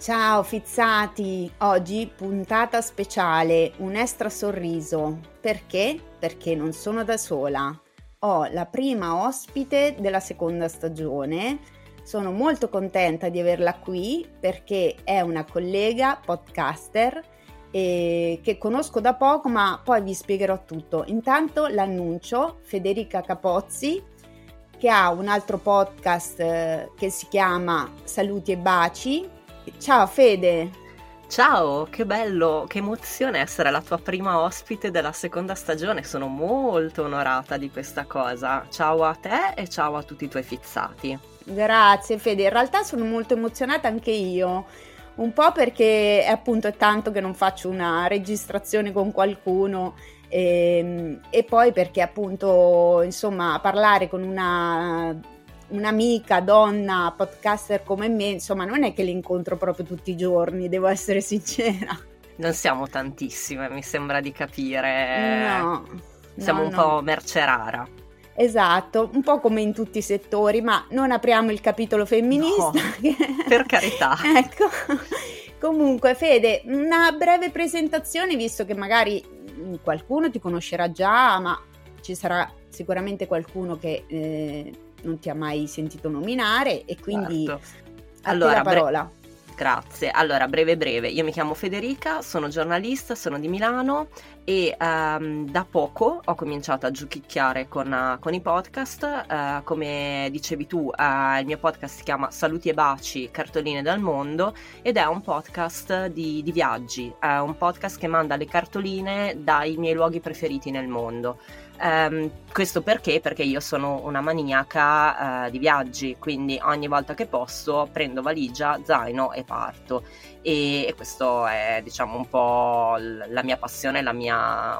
Ciao fizzati! Oggi puntata speciale, un extra sorriso. Perché? Perché non sono da sola. Ho la prima ospite della seconda stagione. Sono molto contenta di averla qui perché è una collega podcaster che conosco da poco, ma poi vi spiegherò tutto. Intanto l'annuncio, Federica Capozzi, che ha un altro podcast eh, che si chiama Saluti e Baci. Ciao Fede! Ciao, che bello, che emozione essere la tua prima ospite della seconda stagione, sono molto onorata di questa cosa. Ciao a te e ciao a tutti i tuoi fizzati. Grazie Fede, in realtà sono molto emozionata anche io un po' perché appunto è tanto che non faccio una registrazione con qualcuno e, ehm, e poi perché appunto insomma parlare con una un'amica, donna, podcaster come me, insomma, non è che li incontro proprio tutti i giorni, devo essere sincera. Non siamo tantissime, mi sembra di capire. No. Siamo no, un no. po' merce rara. Esatto, un po' come in tutti i settori, ma non apriamo il capitolo femminista. No, per carità. ecco. Comunque, Fede, una breve presentazione, visto che magari qualcuno ti conoscerà già, ma ci sarà sicuramente qualcuno che eh, non ti ha mai sentito nominare e quindi Certo. Allora, la bre- parola. Grazie. Allora, breve breve, io mi chiamo Federica, sono giornalista, sono di Milano e ehm, da poco ho cominciato a giochicchiare con, eh, con i podcast. eh, come dicevi tu, eh, il mio podcast si chiama Saluti e baci, cartoline dal mondo ed è un podcast di, di viaggi, è un podcast che manda le cartoline dai miei luoghi preferiti nel mondo. Ehm, questo perché? Perché io sono una maniaca eh, di viaggi, quindi ogni volta che posso prendo valigia, zaino e parto. E, e questo è, diciamo, un po' l- la mia passione, la mia,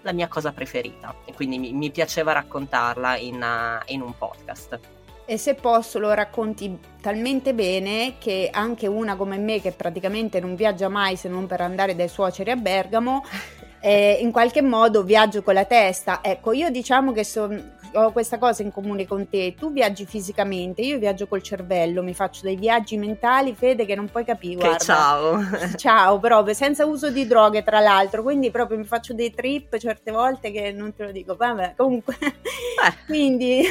la mia cosa preferita. E quindi mi, mi piaceva raccontarla in, eh, in un podcast. E se posso lo racconti talmente bene che anche una come me che praticamente non viaggia mai se non per andare dai suoceri a Bergamo, eh, in qualche modo viaggio con la testa. Ecco, io diciamo che so- ho questa cosa in comune con te. Tu viaggi fisicamente, io viaggio col cervello, mi faccio dei viaggi mentali, Fede, che non puoi capire. Che guarda. ciao! Ciao, proprio senza uso di droghe, tra l'altro, quindi proprio mi faccio dei trip certe volte che non te lo dico. Vabbè, comunque, Eh. quindi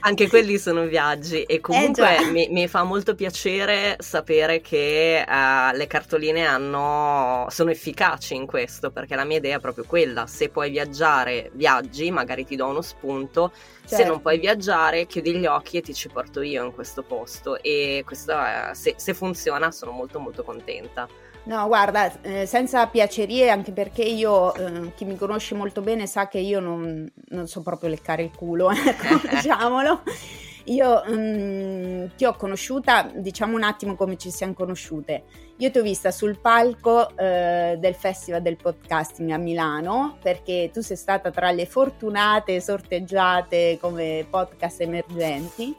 Anche quelli sono viaggi e comunque Eh, mi, mi fa molto piacere sapere che eh, le cartoline hanno, sono efficaci in questo, perché la mia idea è proprio quella, se puoi viaggiare, viaggi, magari ti do uno spunto, se Certo. non puoi viaggiare, chiudi gli occhi e ti ci porto io in questo posto e questo è- se, se funziona sono molto molto contenta. No, guarda, eh, senza piacerie, anche perché io, eh, chi mi conosce molto bene sa che io non, non so proprio leccare il culo, ecco, diciamolo. Io mm, ti ho conosciuta, diciamo un attimo come ci siamo conosciute. Io ti ho vista sul palco eh, del Festival del Podcasting a Milano, perché tu sei stata tra le fortunate sorteggiate come podcast emergenti.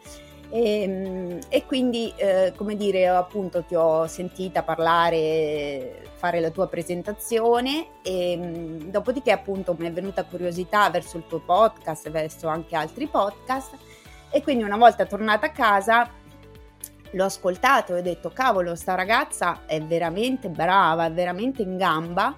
E, mm, e quindi, eh, come dire, appunto ti ho sentita parlare, fare la tua presentazione e mm, dopodiché appunto mi è venuta curiosità verso il tuo podcast, verso anche altri podcast e quindi una volta tornata a casa l'ho ascoltato e ho detto cavolo, sta ragazza è veramente brava, è veramente in gamba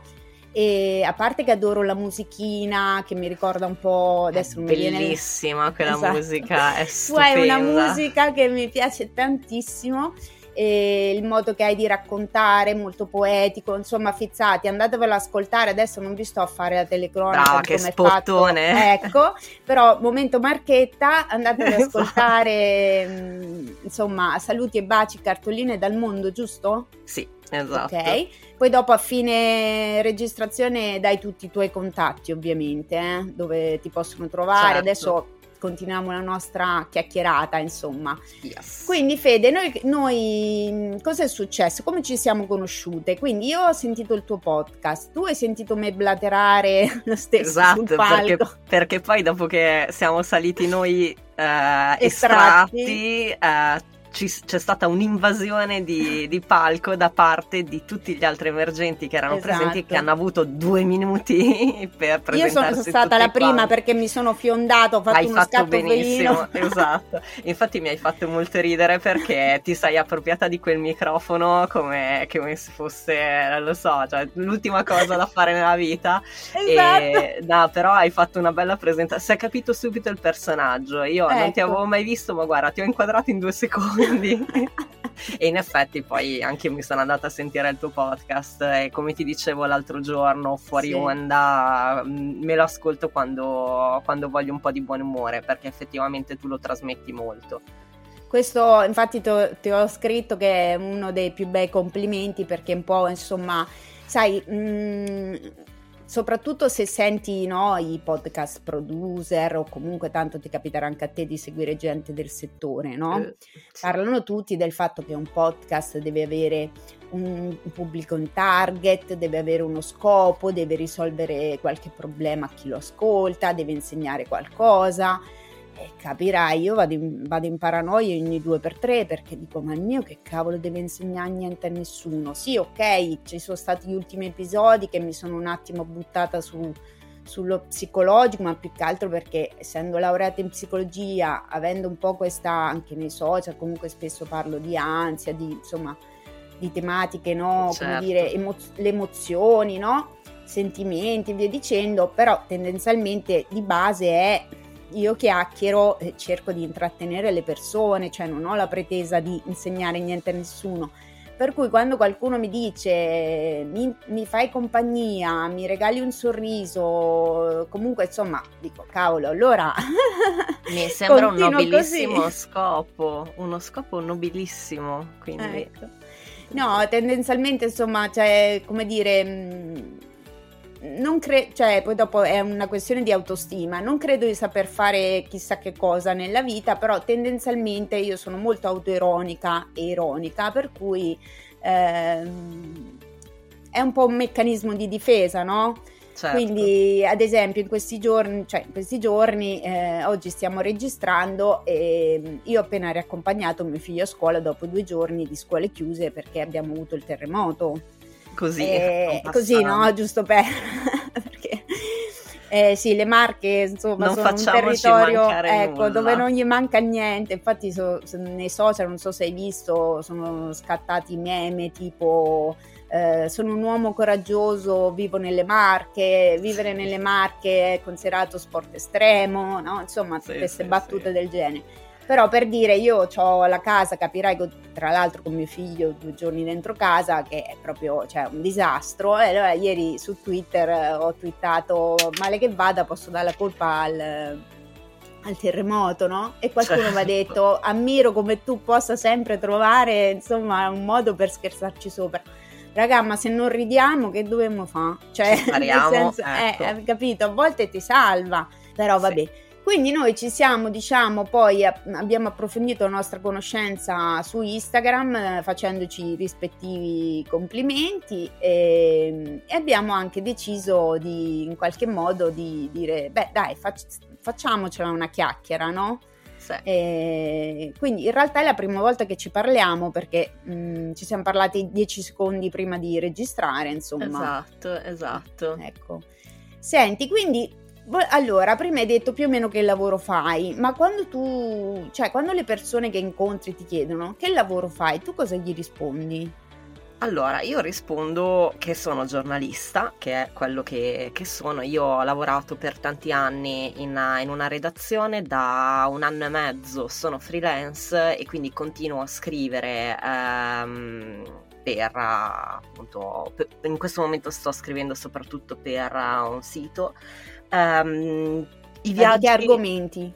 e a parte che adoro la musichina che mi ricorda un po' adesso non mi viene Bellissima quella Esatto. musica, è tu stupenda. hai una musica che mi piace tantissimo e il modo che hai di raccontare molto poetico insomma fizzati andatevelo ad ascoltare adesso non vi sto a fare la telecronaca Brava, che come è fatto. spottone. ecco però momento marchetta andatelo ad ascoltare mm, insomma saluti e baci cartoline dal mondo giusto? Sì, esatto. ok poi dopo a fine registrazione dai tutti i tuoi contatti ovviamente eh, dove ti possono trovare Certo. adesso continuiamo la nostra chiacchierata, insomma. Yes. Quindi Fede, noi, noi cosa è successo? Come ci siamo conosciute? Quindi io ho sentito il tuo podcast, tu hai sentito me blaterare lo stesso esatto, sul palco. Perché, perché poi dopo che siamo saliti noi eh, estratti, estratti eh, c'è stata un'invasione di, di, palco da parte di tutti gli altri emergenti che erano esatto. presenti che hanno avuto due minuti per presentarsi Io sono stata la prima quanti. perché mi sono fiondato, ho fatto hai uno fatto scatto benissimo, felino. esatto. Infatti mi hai fatto molto ridere perché ti sei appropriata di quel microfono come, come se fosse, non lo so, cioè, l'ultima cosa da fare nella vita. Esatto. E, no, però hai fatto una bella presentazione, si è capito subito il personaggio. Io ecco. non ti Ecco. avevo mai visto, ma guarda, ti ho inquadrato in due secondi. E in effetti poi anche io mi sono andata a sentire il tuo podcast e come ti dicevo l'altro giorno fuori Sì. onda mh, me lo ascolto quando, quando voglio un po' di buon umore perché effettivamente tu lo trasmetti molto. Questo infatti ti ho, ti ho scritto che è uno dei più bei complimenti perché un po' insomma, sai, mh, soprattutto se senti no, i podcast producer o comunque tanto ti capiterà anche a te di seguire gente del settore, no? Eh, sì. Parlano tutti del fatto che un podcast deve avere un pubblico in target, deve avere uno scopo, deve risolvere qualche problema a chi lo ascolta, deve insegnare qualcosa. E capirai, io vado in, vado in paranoia ogni due per tre perché dico, ma il mio che cavolo deve insegnare niente a nessuno? Sì, ok, ci sono stati gli ultimi episodi che mi sono un attimo buttata su, sullo psicologico, ma più che altro perché essendo laureata in psicologia, avendo un po' questa, anche nei social, comunque spesso parlo di ansia, di insomma, di tematiche, no? Come Certo. dire, emo- le emozioni, no? Sentimenti e via dicendo, però tendenzialmente di base è io chiacchiero e cerco di intrattenere le persone, cioè non ho la pretesa di insegnare niente a nessuno. Per cui quando qualcuno mi dice mi, mi fai compagnia, mi regali un sorriso, comunque insomma dico cavolo, allora Mi sembra un nobilissimo così. scopo, uno scopo nobilissimo, quindi Ecco. No, tendenzialmente insomma, cioè, come dire, mh, non credo, cioè, poi dopo è una questione di autostima, non credo di saper fare chissà che cosa nella vita, però tendenzialmente io sono molto autoironica e ironica, per cui ehm, è un po' un meccanismo di difesa, no? certo. Quindi, ad esempio, in questi giorni, cioè in questi giorni, eh, oggi stiamo registrando e io ho appena riaccompagnato mio figlio a scuola dopo due giorni di scuole chiuse perché abbiamo avuto il terremoto. Così, Eh, così, no? Giusto per... perché... Eh, sì, le Marche insomma Non sono un territorio ecco, nulla. dove non gli manca niente. Infatti, so- nei social, non so se hai visto, sono scattati meme tipo eh, sono un uomo coraggioso, vivo nelle Marche, vivere nelle Marche è considerato sport estremo, no? insomma, Sì, queste sì, battute sì. del genere. Però per dire, io ho la casa, capirai, tra l'altro con mio figlio due giorni dentro casa, che è proprio cioè, un disastro. E allora ieri su Twitter eh, ho twittato, male che vada, posso dare la colpa al, al terremoto, no? E qualcuno mi ha Certo. detto, ammiro come tu possa sempre trovare, insomma, un modo per scherzarci sopra. Raga, ma se non ridiamo, che dobbiamo fare? Cioè, Ci spariamo, senso, ecco. eh, capito? A volte ti salva, però Sì. Quindi noi ci siamo, diciamo, poi abbiamo approfondito la nostra conoscenza su Instagram eh, facendoci i rispettivi complimenti e, e abbiamo anche deciso di, in qualche modo, di dire, beh dai, fac- facciamocela una chiacchiera, no? Sì. E quindi in realtà è la prima volta che ci parliamo perché mh, ci siamo parlati dieci secondi prima di registrare, insomma. Esatto, esatto. Ecco. Senti, quindi allora, prima hai detto più o meno che lavoro fai, ma quando tu, cioè quando le persone che incontri ti chiedono che lavoro fai, tu cosa gli rispondi? Allora, io rispondo che sono giornalista, che è quello che, che sono. Io ho lavorato per tanti anni in, in una redazione, da un anno e mezzo sono freelance e quindi continuo a scrivere ehm, per, appunto, per- in questo momento sto scrivendo soprattutto per eh, un sito. Ehm, I viaggi... che argomenti?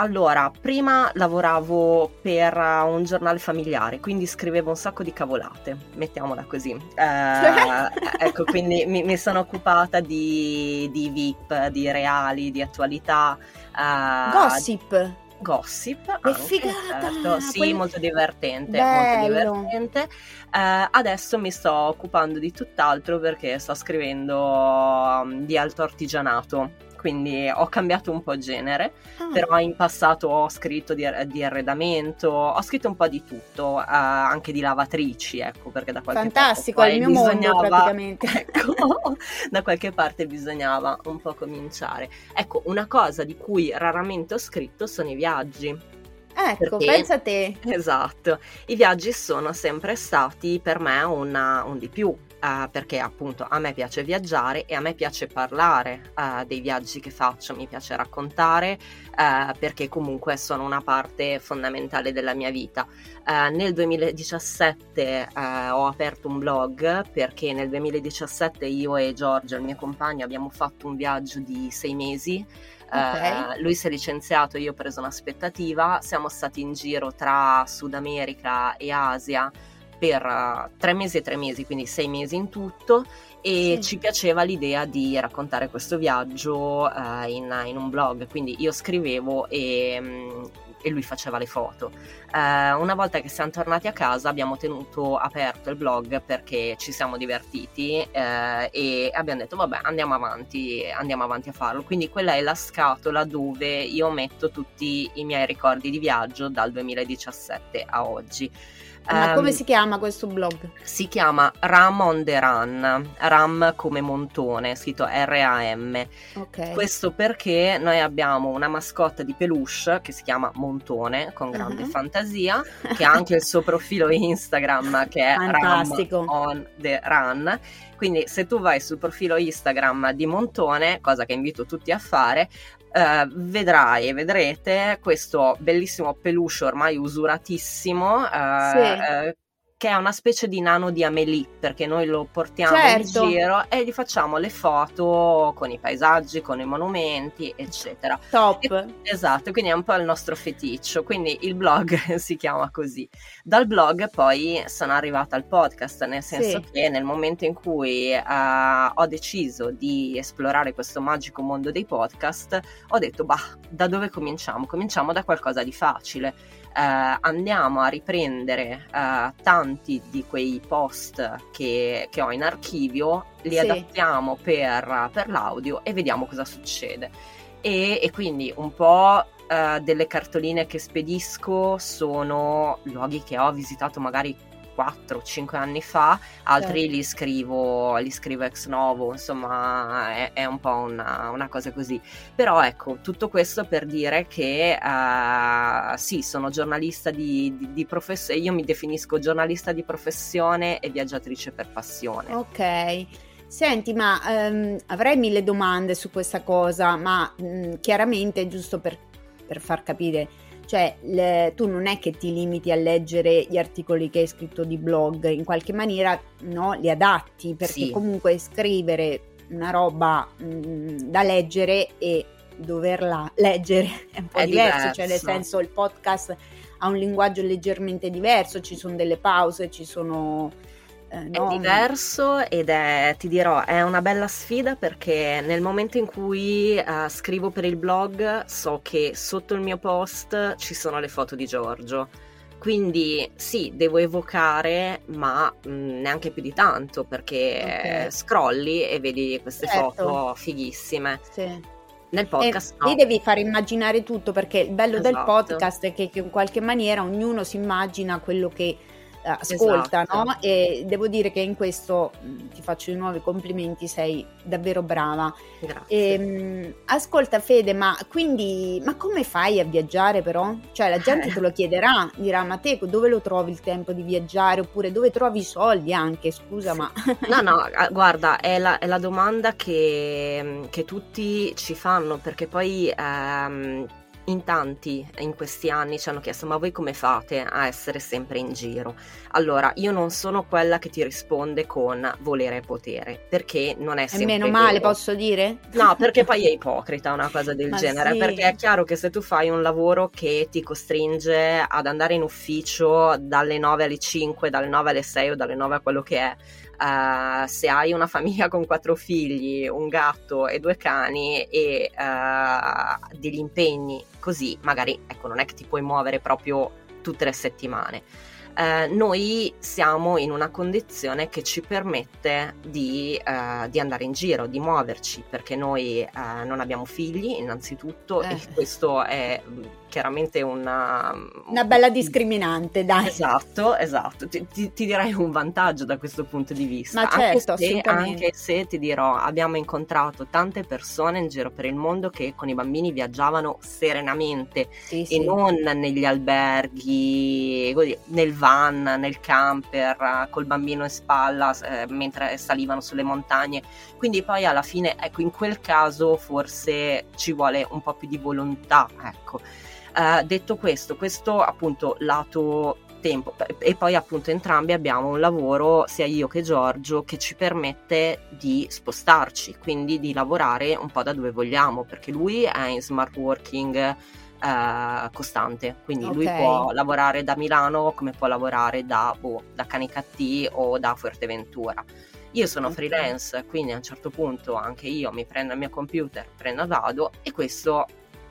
allora, prima lavoravo per un giornale familiare, quindi scrivevo un sacco di cavolate, mettiamola così. Eh, ecco, quindi mi, mi, sono occupata di, di, VIP, di reali, di attualità. Eh, Gossip. Gossip, che figata! Certo. Sì, Quelli... molto divertente, molto divertente. Uh, adesso mi sto occupando di tutt'altro perché sto scrivendo um, di alto artigianato quindi ho cambiato un po' genere, ah. però in passato ho scritto di, di, arredamento, ho scritto un po' di tutto, uh, anche di lavatrici, ecco, perché da qualche Fantastico, parte... Fantastico, il mio mondo praticamente. Ecco, da qualche parte bisognava un po' cominciare. Ecco, una cosa di cui raramente ho scritto sono i viaggi. Ecco, perché, pensa a te. Esatto, i viaggi sono sempre stati per me una, un di più, uh, perché appunto a me piace viaggiare e a me piace parlare uh, dei viaggi che faccio, mi piace raccontare uh, perché comunque sono una parte fondamentale della mia vita. nel 2017 ho aperto un blog perché nel 2017 io e Giorgio, il mio compagno, abbiamo fatto un viaggio di sei mesi. Okay. Lui si è licenziato, io ho preso un'aspettativa, siamo stati in giro tra Sud America e Asia per uh, tre mesi e tre mesi, quindi sei mesi in tutto e sì. ci piaceva l'idea di raccontare questo viaggio uh, in, in, un blog, quindi io scrivevo e, um, e lui faceva le foto. Uh, una volta che siamo tornati a casa abbiamo tenuto aperto il blog perché ci siamo divertiti uh, e abbiamo detto vabbè andiamo avanti, andiamo avanti a farlo. Quindi quella è la scatola dove io metto tutti i miei ricordi di viaggio dal 2017 a oggi. Ma um, come si chiama questo blog? Si chiama Ram on the Run, Ram come montone, scritto R-A-M. Okay. Questo perché noi abbiamo una mascotta di peluche che si chiama Montone, con grande uh-huh. fantasia, che ha anche il suo profilo Instagram che è Fantastico. Ram on the Run. Quindi se tu vai sul profilo Instagram di Montone, cosa che invito tutti a fare, Uh, vedrai e vedrete questo bellissimo peluche ormai usuratissimo uh, sì. uh, che è una specie di nano di Amelie, perché noi lo portiamo certo. in giro e gli facciamo le foto con i paesaggi, con i monumenti, eccetera. Top. E, esatto, quindi è un po' il nostro feticcio, quindi il blog si chiama così. Dal blog poi sono arrivata al podcast, nel senso sì. che nel momento in cui uh, ho deciso di esplorare questo magico mondo dei podcast, ho detto, bah, da dove cominciamo? Cominciamo da qualcosa di facile andiamo a riprendere eh, tanti di quei post che, che ho in archivio, li sì. adattiamo per, per, l'audio e vediamo cosa succede. E, e quindi un po' Uh, delle cartoline che spedisco sono luoghi che ho visitato magari 4-5 anni fa, altri certo. li, scrivo, li scrivo ex novo, insomma è, è un po' una, una, cosa così. Però ecco, tutto questo per dire che uh, sì, sono giornalista di, di, di professione, io mi definisco giornalista di professione e viaggiatrice per passione. Ok. Senti, ma um, avrei mille domande su questa cosa, ma um, chiaramente giusto per, per far capire cioè, le, tu non è che ti limiti a leggere gli articoli che hai scritto di blog, in qualche maniera no, li adatti, perché sì. comunque scrivere una roba mh, mm, da leggere e doverla leggere è un po' è diverso, diverso, cioè nel senso il podcast ha un linguaggio leggermente diverso, ci sono delle pause, ci sono eh, no. È diverso ed è, ti dirò, è una bella sfida perché nel momento in cui uh, scrivo per il blog so che sotto il mio post ci sono le foto di Giorgio. Quindi sì, devo evocare, ma mh, mm, neanche più di tanto perché okay. scrolli e vedi queste certo. foto fighissime. Sì. Nel podcast e, no. devi far immaginare tutto perché il bello esatto. del podcast è che, che in qualche maniera ognuno si immagina quello che ascolta, esatto. no? E devo dire che in questo mm, ti faccio di nuovo i complimenti, sei davvero brava. Grazie. E, ehm, ascolta Fede, ma quindi, ma come fai a viaggiare però? Cioè la gente te lo chiederà, dirà, ma te dove lo trovi il tempo di viaggiare? Oppure dove trovi i soldi anche, scusa, sì. ma... no, no, guarda, è la, è la domanda che, che, tutti ci fanno, perché poi... Um, in tanti in questi anni ci hanno chiesto ma voi come fate a essere sempre in giro? Allora, io non sono quella che ti risponde con volere e potere, perché non è sempre E meno male, posso dire? No, perché poi è ipocrita una cosa del genere, sì. perché è chiaro che se tu fai un lavoro che ti costringe ad andare in ufficio dalle 9 alle 5, dalle 9 alle 6 o dalle 9 a quello che è, Uh, se hai una famiglia con quattro figli, un gatto e due cani e uh, degli impegni così, magari ecco, non è che ti puoi muovere proprio tutte le settimane eh, noi siamo in una condizione che ci permette di, eh, di andare in giro, di muoverci, perché noi eh, non abbiamo figli innanzitutto e eh. questo è chiaramente una... Una bella discriminante, dai. Esatto, esatto. Ti, ti, ti, direi un vantaggio da questo punto di vista. Ma certo, anche se, anche se ti dirò, abbiamo incontrato tante persone in giro per il mondo che con i bambini viaggiavano serenamente sì, e sì. non negli alberghi, nel van, nel camper, col bambino in spalla eh, mentre salivano sulle montagne. Quindi poi alla fine, ecco, in quel caso forse ci vuole un po' più di volontà, ecco. Uh, detto questo, questo appunto lato tempo e poi appunto entrambi abbiamo un lavoro sia io che Giorgio che ci permette di spostarci quindi di lavorare un po' da dove vogliamo perché lui è in smart working uh, costante quindi okay. lui può lavorare da Milano come può lavorare da, boh, da Canicattì o da Fuerteventura io sono freelance quindi a un certo punto anche io mi prendo il mio computer prendo vado e questo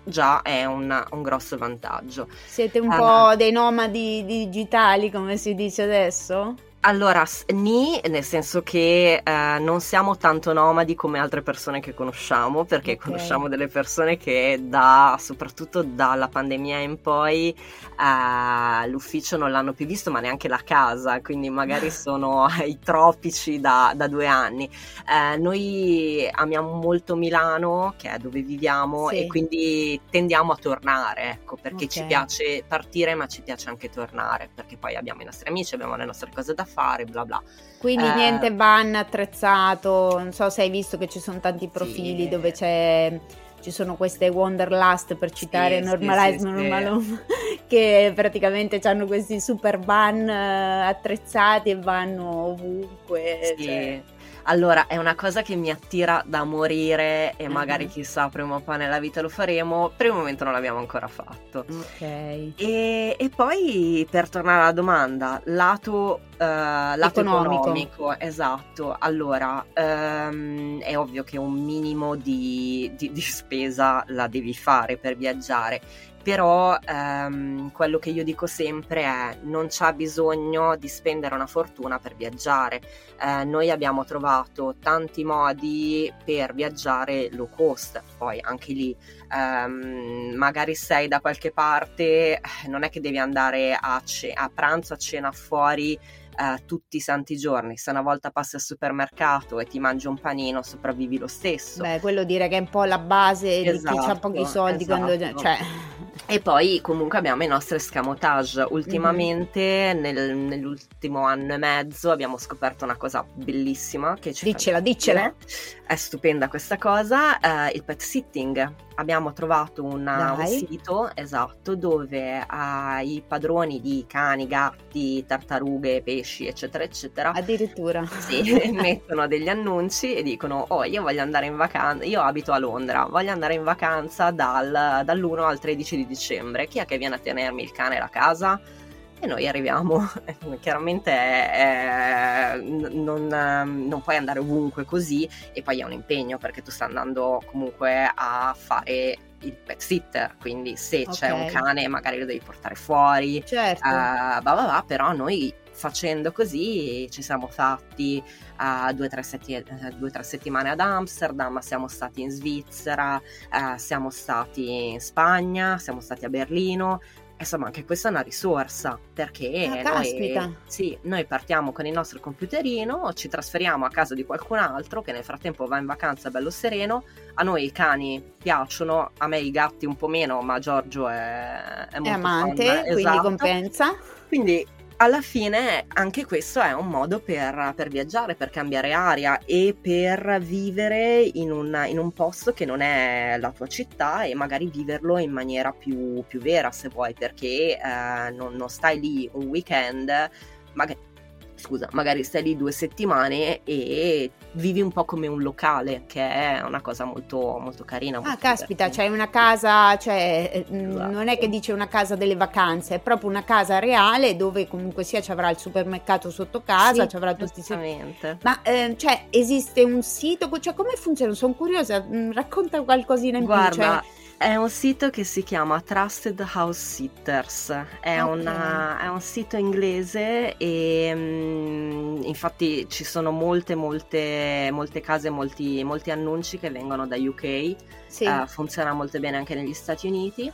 già è un, un grosso vantaggio. Siete un uh, po' dei nomadi digitali, come si dice adesso? Allora, ni, nel senso che eh, non siamo tanto nomadi come altre persone che conosciamo, perché okay. conosciamo delle persone che da, soprattutto dalla pandemia in poi eh, l'ufficio non l'hanno più visto, ma neanche la casa, quindi magari sono ai tropici da, da due anni. Eh, noi amiamo molto Milano, che è dove viviamo, sì. e quindi tendiamo a tornare, ecco, perché okay. ci piace partire, ma ci piace anche tornare, perché poi abbiamo i nostri amici, abbiamo le nostre cose da fare fare, bla bla. Quindi eh, niente ban attrezzato, non so se hai visto che ci sono tanti profili sì. dove c'è ci sono queste Wanderlust per citare sì, Normalize sì, Normal sì, che praticamente hanno questi super van eh, attrezzati e vanno ovunque. Sì. Cioè. Allora, è una cosa che mi attira da morire e magari uh-huh. chissà prima o poi nella vita lo faremo. Per il momento non l'abbiamo ancora fatto. Ok. E, e poi per tornare alla domanda, lato, uh, lato economico. economico. esatto. Allora, um, è ovvio che un minimo di, di, di spesa la devi fare per viaggiare però ehm, quello che io dico sempre è non c'è bisogno di spendere una fortuna per viaggiare. Eh, noi abbiamo trovato tanti modi per viaggiare low cost, poi anche lì ehm, magari sei da qualche parte, eh, non è che devi andare a, ce- a pranzo, a cena fuori Uh, tutti i santi giorni. Se una volta passi al supermercato e ti mangi un panino, sopravvivi lo stesso. Beh, quello dire che è un po' la base esatto, di chi ha esatto, pochi soldi esatto. quando. Cioè... E poi comunque abbiamo i nostri escamotage. Ultimamente, mm-hmm. nel, nell'ultimo anno e mezzo, abbiamo scoperto una cosa bellissima che ci Diccela, diccela. È stupenda questa cosa, uh, il pet sitting. Abbiamo trovato una, un sito esatto dove uh, i padroni di cani, gatti, tartarughe, pesci, eccetera, eccetera, addirittura sì, mettono degli annunci e dicono: Oh, io voglio andare in vacanza. Io abito a Londra, voglio andare in vacanza dal, dall'1 al 13 di dicembre. Chi è che viene a tenermi il cane la casa? e noi arriviamo. Chiaramente è, non, non, puoi andare ovunque così e poi è un impegno perché tu stai andando comunque a fare il pet sitter, quindi se okay. c'è un cane magari lo devi portare fuori, certo. uh, bah, bah, bah, però noi facendo così ci siamo fatti uh, due o tre, setti- tre, settimane ad Amsterdam, siamo stati in Svizzera, uh, siamo stati in Spagna, siamo stati a Berlino, insomma anche questa è una risorsa perché ah, noi, sì, noi, partiamo con il nostro computerino, ci trasferiamo a casa di qualcun altro che nel frattempo va in vacanza bello sereno, a noi i cani piacciono, a me i gatti un po' meno, ma Giorgio è, è molto è amante, fan, quindi esatto. compensa. Quindi alla fine anche questo è un modo per, per viaggiare, per cambiare aria e per vivere in un, in un, posto che non è la tua città e magari viverlo in maniera più, più vera se vuoi, perché eh, non, non, stai lì un weekend, magari scusa, magari stai lì due settimane e vivi un po' come un locale, che è una cosa molto, molto carina. Molto ah, caspita, c'hai una casa, cioè eh, esatto. non è che dice una casa delle vacanze, è proprio una casa reale dove comunque sia ci avrà il supermercato sotto casa, sì, ci avrà tutti i Ma eh, cioè esiste un sito, cioè come funziona? Sono curiosa, mm, racconta qualcosina in Guarda, più. Cioè... È un sito che si chiama Trusted House Sitters, è, okay. una, è un sito inglese e um, infatti ci sono molte, molte, molte case, molti, molti annunci che vengono da UK, sì. uh, funziona molto bene anche negli Stati Uniti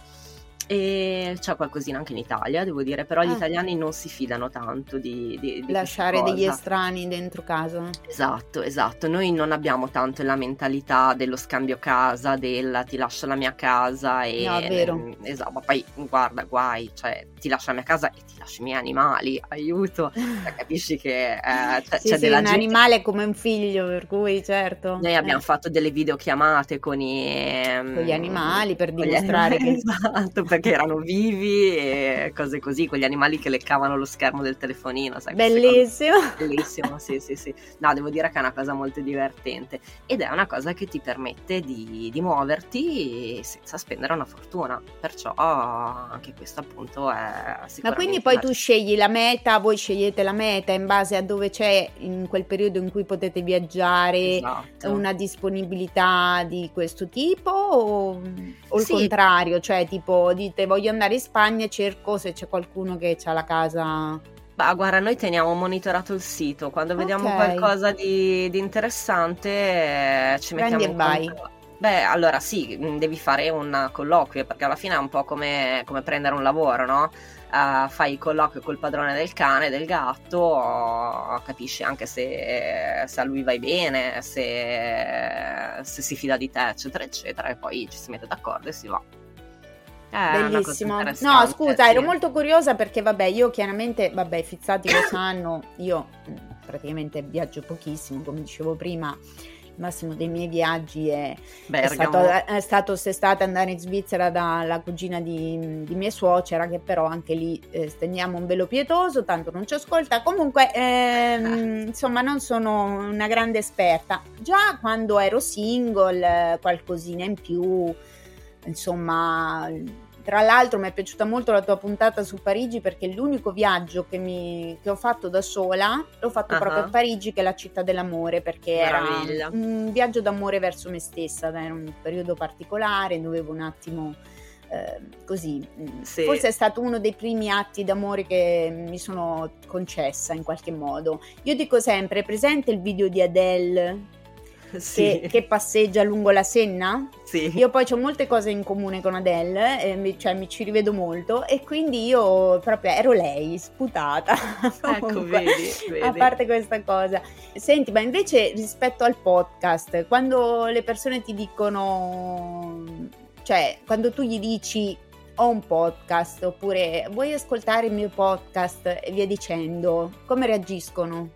e c'è qualcosina anche in Italia, devo dire, però gli ah. italiani non si fidano tanto di, di, di lasciare degli estranei dentro casa. Esatto, esatto. Noi non abbiamo tanto la mentalità dello scambio casa, del ti lascio la mia casa e no, è vero. esatto, ma poi guarda, guai, cioè ti lascio la mia casa e ti lascio i miei animali, aiuto. Cioè, capisci che eh, c'è, sì, c'è sì, della un gente... animale come un figlio, per cui certo. Noi abbiamo eh. fatto delle videochiamate con i con gli animali per dimostrare che esatto, perché erano vivi e cose così, quegli animali che leccavano lo schermo del telefonino. Sai, Bellissimo. Bellissimo, sì, sì, sì. No, devo dire che è una cosa molto divertente ed è una cosa che ti permette di, di muoverti senza spendere una fortuna. Perciò anche questo appunto è sicuramente... Ma quindi poi tu scegli la meta, voi scegliete la meta in base a dove c'è in quel periodo in cui potete viaggiare esatto. una disponibilità di questo tipo o, o il sì. contrario? Cioè tipo dite voglio andare in Spagna e cerco se c'è qualcuno che ha la casa. Bah, guarda, noi teniamo monitorato il sito. Quando vediamo okay. qualcosa di, di interessante, eh, ci Prendi mettiamo in contatto. Beh, allora sì, mm, devi fare un colloquio perché alla fine è un po' come, come prendere un lavoro, no? Uh, fai il colloquio col padrone del cane, del gatto, capisci anche se, se, a lui vai bene, se, se si fida di te, eccetera, eccetera, e poi ci si mette d'accordo e si va. Eh, Bellissimo. No, scusa, sì. ero molto curiosa perché, vabbè, io chiaramente, vabbè, i fizzati lo sanno, io mm, praticamente viaggio pochissimo, come dicevo prima. Il massimo dei miei viaggi è, è stato, è stato st'estate andare in Svizzera dalla cugina di, di mia suocera, che però anche lì eh, stendiamo un velo pietoso, tanto non ci ascolta. Comunque, ehm, insomma, non sono una grande esperta. Già quando ero single, qualcosina in più, insomma tra l'altro mi è piaciuta molto la tua puntata su Parigi perché l'unico viaggio che, mi, che ho fatto da sola l'ho fatto uh-huh. proprio a Parigi che è la città dell'amore perché Meraviglia. era un viaggio d'amore verso me stessa, era un periodo particolare, dovevo un attimo eh, così, mm, sì. forse è stato uno dei primi atti d'amore che mi sono concessa in qualche modo. Io dico sempre, presente il video di Adele sì. che, che, passeggia lungo la Senna. Sì. Io poi ho molte cose in comune con Adele, eh, mi, cioè mi ci rivedo molto e quindi io proprio ero lei, sputata. ecco, vedi, vedi. A parte questa cosa. Senti, ma invece rispetto al podcast, quando le persone ti dicono, cioè quando tu gli dici ho un podcast oppure vuoi ascoltare il mio podcast e via dicendo, come reagiscono?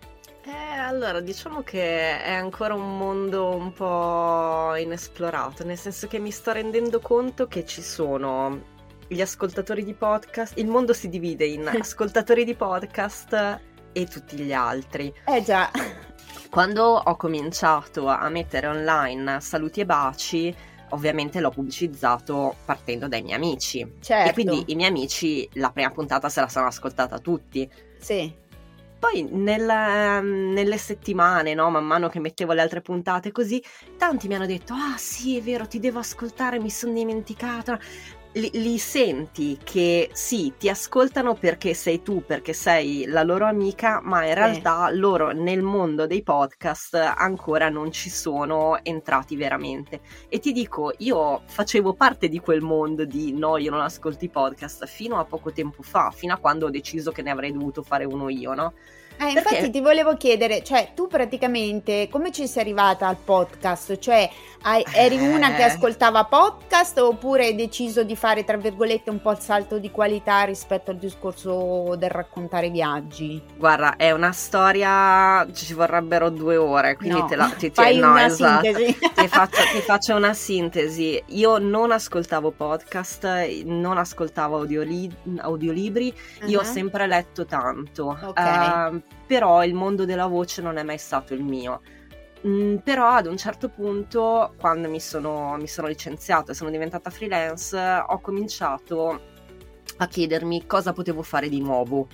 Eh, allora, diciamo che è ancora un mondo un po' inesplorato, nel senso che mi sto rendendo conto che ci sono gli ascoltatori di podcast, il mondo si divide in ascoltatori di podcast e tutti gli altri. Eh già. Quando ho cominciato a mettere online saluti e baci, ovviamente l'ho pubblicizzato partendo dai miei amici. Certo. E quindi i miei amici la prima puntata se la sono ascoltata tutti. Sì. Poi nella, nelle settimane, no, man mano che mettevo le altre puntate così, tanti mi hanno detto, ah sì è vero, ti devo ascoltare, mi sono dimenticata li, li, senti che sì, ti ascoltano perché sei tu, perché sei la loro amica, ma in realtà loro nel mondo dei podcast ancora non ci sono entrati veramente. E ti dico, io facevo parte di quel mondo di no, io non ascolto i podcast fino a poco tempo fa, fino a quando ho deciso che ne avrei dovuto fare uno io, no? Eh, infatti ti volevo chiedere, cioè tu praticamente come ci sei arrivata al podcast? Cioè hai- eri una che Eh. ascoltava podcast oppure hai deciso di fare tra virgolette un po' il salto di qualità rispetto al discorso del raccontare viaggi? Guarda, è una storia, ci vorrebbero due ore, quindi No, te la ti, ti- fai no, una esatto. Ti faccio, ti faccio una sintesi. Io non ascoltavo podcast, non ascoltavo audioli- audiolibri, io ho Ah. sempre letto tanto, Ok. Ehm, però il mondo della voce non è mai stato il mio. Mm, però ad un certo punto, quando mi sono, mi sono licenziata e sono diventata freelance, ho cominciato a chiedermi cosa potevo fare di nuovo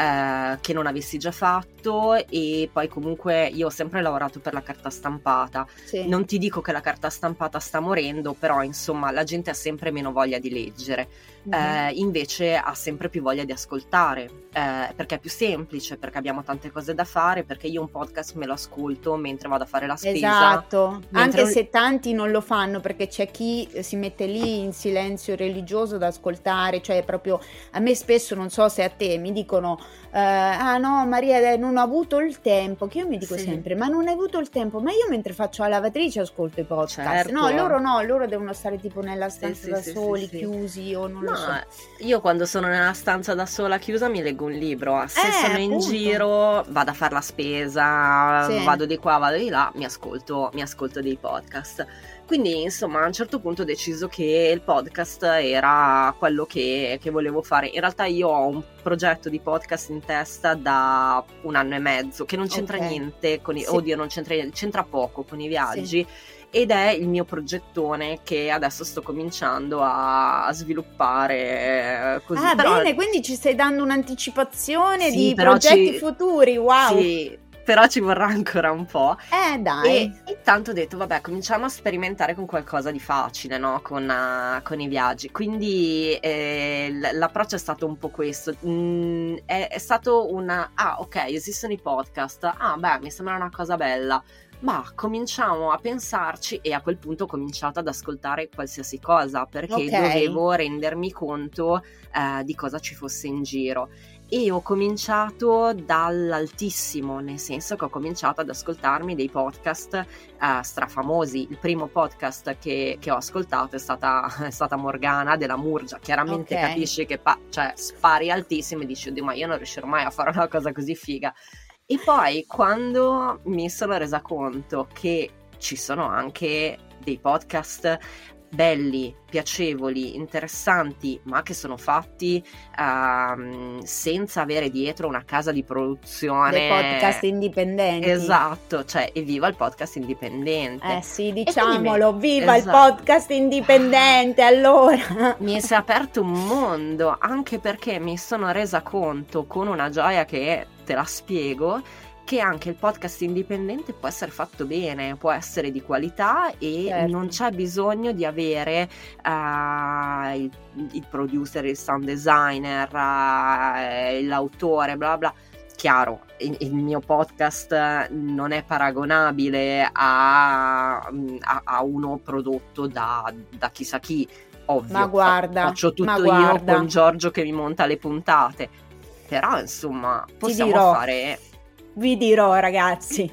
eh, che non avessi già fatto e poi comunque io ho sempre lavorato per la carta stampata Sì. non ti dico che la carta stampata sta morendo, però insomma la gente ha sempre meno voglia di leggere, Mhm. Eh, invece ha sempre più voglia di ascoltare, eh, perché è più semplice, perché abbiamo tante cose da fare, perché io un podcast me lo ascolto mentre vado a fare la spesa. Esatto, anche un- se tanti non lo fanno perché c'è chi si mette lì in silenzio religioso da ascoltare, cioè proprio a me spesso, non so se a te, mi dicono eh, ah no Maria eh, non ho avuto il tempo, che io mi dico Sì. sempre ma non hai avuto il tempo, ma io mentre faccio la lavatrice ascolto i podcast, Certo. no loro no, loro devono stare tipo nella stanza sì, da sì, soli, chiusi o non lo so. Io quando sono nella stanza da sola chiusa mi leggo un libro, se Eh, sono in appunto. giro vado a fare la spesa, vado di qua, vado di là, mi ascolto, mi ascolto dei podcast. Quindi insomma a un certo punto ho deciso che il podcast era quello che, che volevo fare. In realtà io ho un progetto di podcast in testa da un anno e mezzo che non c'entra Ok. niente con i... Sì. Oddio, non c'entra niente, c'entra poco con i viaggi ed è il mio progettone che adesso sto cominciando a sviluppare eh, così. ah Però- bene, quindi ci stai dando un'anticipazione Sì, di progetti ci- futuri, wow. Sì, però ci vorrà ancora un po'. Eh dai. E intanto ho detto, vabbè, cominciamo a sperimentare con qualcosa di facile, no? Con, eh, con i viaggi. Quindi eh, l- l'approccio è stato un po' questo. Mm, è, è stato una... Ah, ok, esistono i podcast. Ah, beh, mi sembra una cosa bella. Ma cominciamo a pensarci e a quel punto ho cominciato ad ascoltare qualsiasi cosa perché Ok. dovevo rendermi conto eh, di cosa ci fosse in giro. E ho cominciato dall'altissimo, nel senso che ho cominciato ad ascoltarmi dei podcast eh, strafamosi. Il primo podcast che, che ho ascoltato è stata, è stata Morgana della Murgia. Chiaramente Ok. capisci che pa- cioè, spari altissimo e dici, "Oddio, ma io non riuscirò mai a fare una cosa così figa. E poi quando mi sono resa conto che ci sono anche dei podcast belli, piacevoli, interessanti, ma che sono fatti ehm, senza avere dietro una casa di produzione. Dei podcast indipendenti. Esatto, cioè evviva il podcast indipendente. Eh sì, diciamolo, mi- viva il esatto. podcast indipendente allora. Mi si è aperto un mondo, anche perché mi sono resa conto con una gioia che te la spiego, che anche il podcast indipendente può essere fatto bene, può essere di qualità e Certo. non c'è bisogno di avere eh, il, il producer, il sound designer, eh, l'autore, bla bla. Chiaro, il, il mio podcast non è paragonabile a, a- a uno prodotto da, da chissà chi, ovvio. Ma guarda, faccio tutto ma io guarda. con Giorgio che mi monta le puntate. Però insomma, possiamo dirò. fare Vi dirò ragazzi,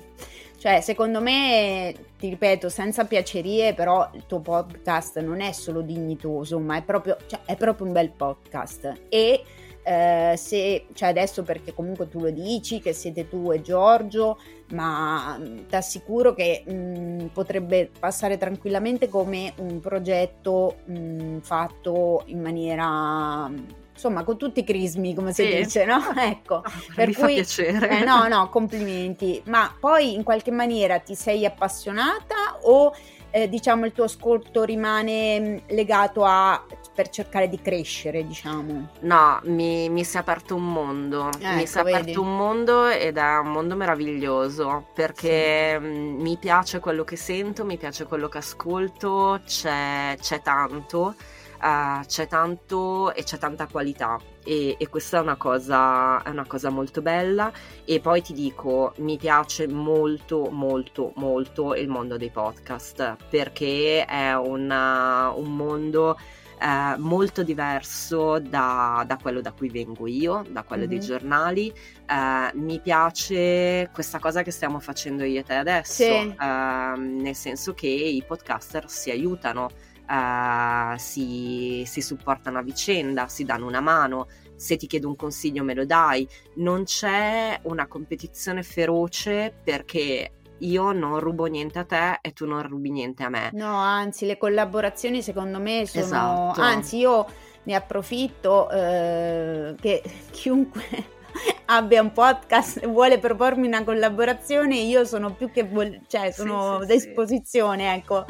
cioè secondo me, ti ripeto, senza piacerie, però il tuo podcast non è solo dignitoso, ma è proprio, cioè, è proprio un bel podcast. E eh, se, cioè adesso perché comunque tu lo dici che siete tu e Giorgio, ma ti assicuro che mh, potrebbe passare tranquillamente come un progetto mh, fatto in maniera, insomma, con tutti i crismi, come si Sì. dice, no? Ecco. Ah, Per mi fa cui- piacere. Eh, no, no, complimenti. Ma poi in qualche maniera ti sei appassionata o eh, diciamo il tuo ascolto rimane mh, legato a per cercare di crescere, diciamo? No, mi, mi si è aperto un mondo, mi Ecco, si è vedi. aperto un mondo ed è un mondo meraviglioso perché mm, mi piace quello che sento, mi piace quello che ascolto, c'è, c'è tanto, eh, c'è tanto e c'è tanta qualità e, e questa è una, cosa, è una cosa molto bella e poi ti dico, mi piace molto molto molto il mondo dei podcast perché è una- un mondo eh, molto diverso da, da, quello da cui vengo io, da quello mm-hmm. dei giornali. Eh, mi piace questa cosa che stiamo facendo io e te adesso, sì. eh, nel senso che i podcaster si aiutano. Uh, si, si, supportano a vicenda, si danno una mano, se ti chiedo un consiglio me lo dai, non c'è una competizione feroce perché io non rubo niente a te e tu non rubi niente a me. No, anzi, le collaborazioni secondo me sono... Esatto. Anzi, io ne approfitto eh, che chiunque abbia un podcast e vuole propormi una collaborazione, io sono più che... Vol- cioè, sono sì, sì, a disposizione, sì. ecco.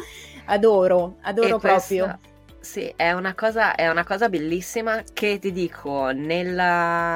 Adoro, adoro e proprio. Questa sì, è una, cosa, è una cosa bellissima che ti dico nel,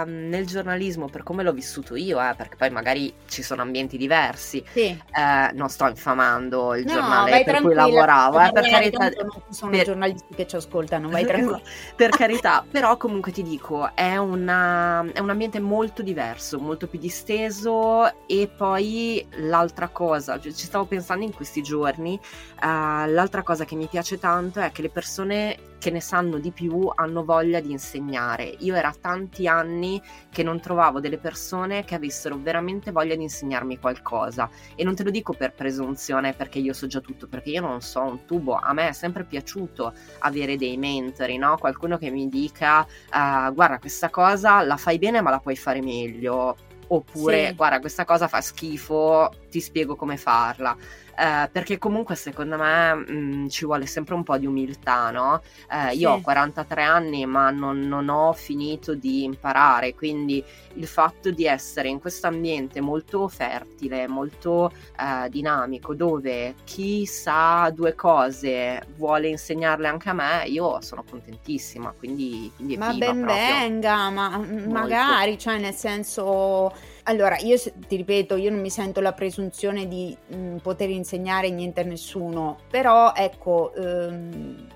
nel, giornalismo, per come l'ho vissuto io, eh, perché poi magari ci sono ambienti diversi, sì. eh, non sto infamando il no, giornale per cui lavoravo, eh, per carità. Non sono per... giornalisti che ci ascoltano, vai tranquillo. per carità, però comunque ti dico, è, una, è un ambiente molto diverso, molto più disteso e poi l'altra cosa, cioè, ci stavo pensando in questi giorni, uh, l'altra cosa che mi piace tanto è che le persone che ne sanno di più hanno voglia di insegnare. Io era tanti anni che non trovavo delle persone che avessero veramente voglia di insegnarmi qualcosa e non te lo dico per presunzione perché io so già tutto, perché io non so un tubo, a me è sempre piaciuto avere dei mentori, no? qualcuno che mi dica uh, guarda questa cosa la fai bene ma la puoi fare meglio oppure sì. guarda questa cosa fa schifo, ti spiego come farla eh, perché comunque secondo me mh, mm, ci vuole sempre un po' di umiltà, no? Eh, io ho 43 anni ma non, non, ho finito di imparare, quindi il fatto di essere in questo ambiente molto fertile, molto eh, dinamico, dove chi sa due cose vuole insegnarle anche a me, io sono contentissima, quindi, quindi Ma ben proprio. venga, ma molto. magari, cioè nel senso allora, io ti ripeto, io non mi sento la presunzione di mh, mm, poter insegnare niente a nessuno, però ecco, ehm,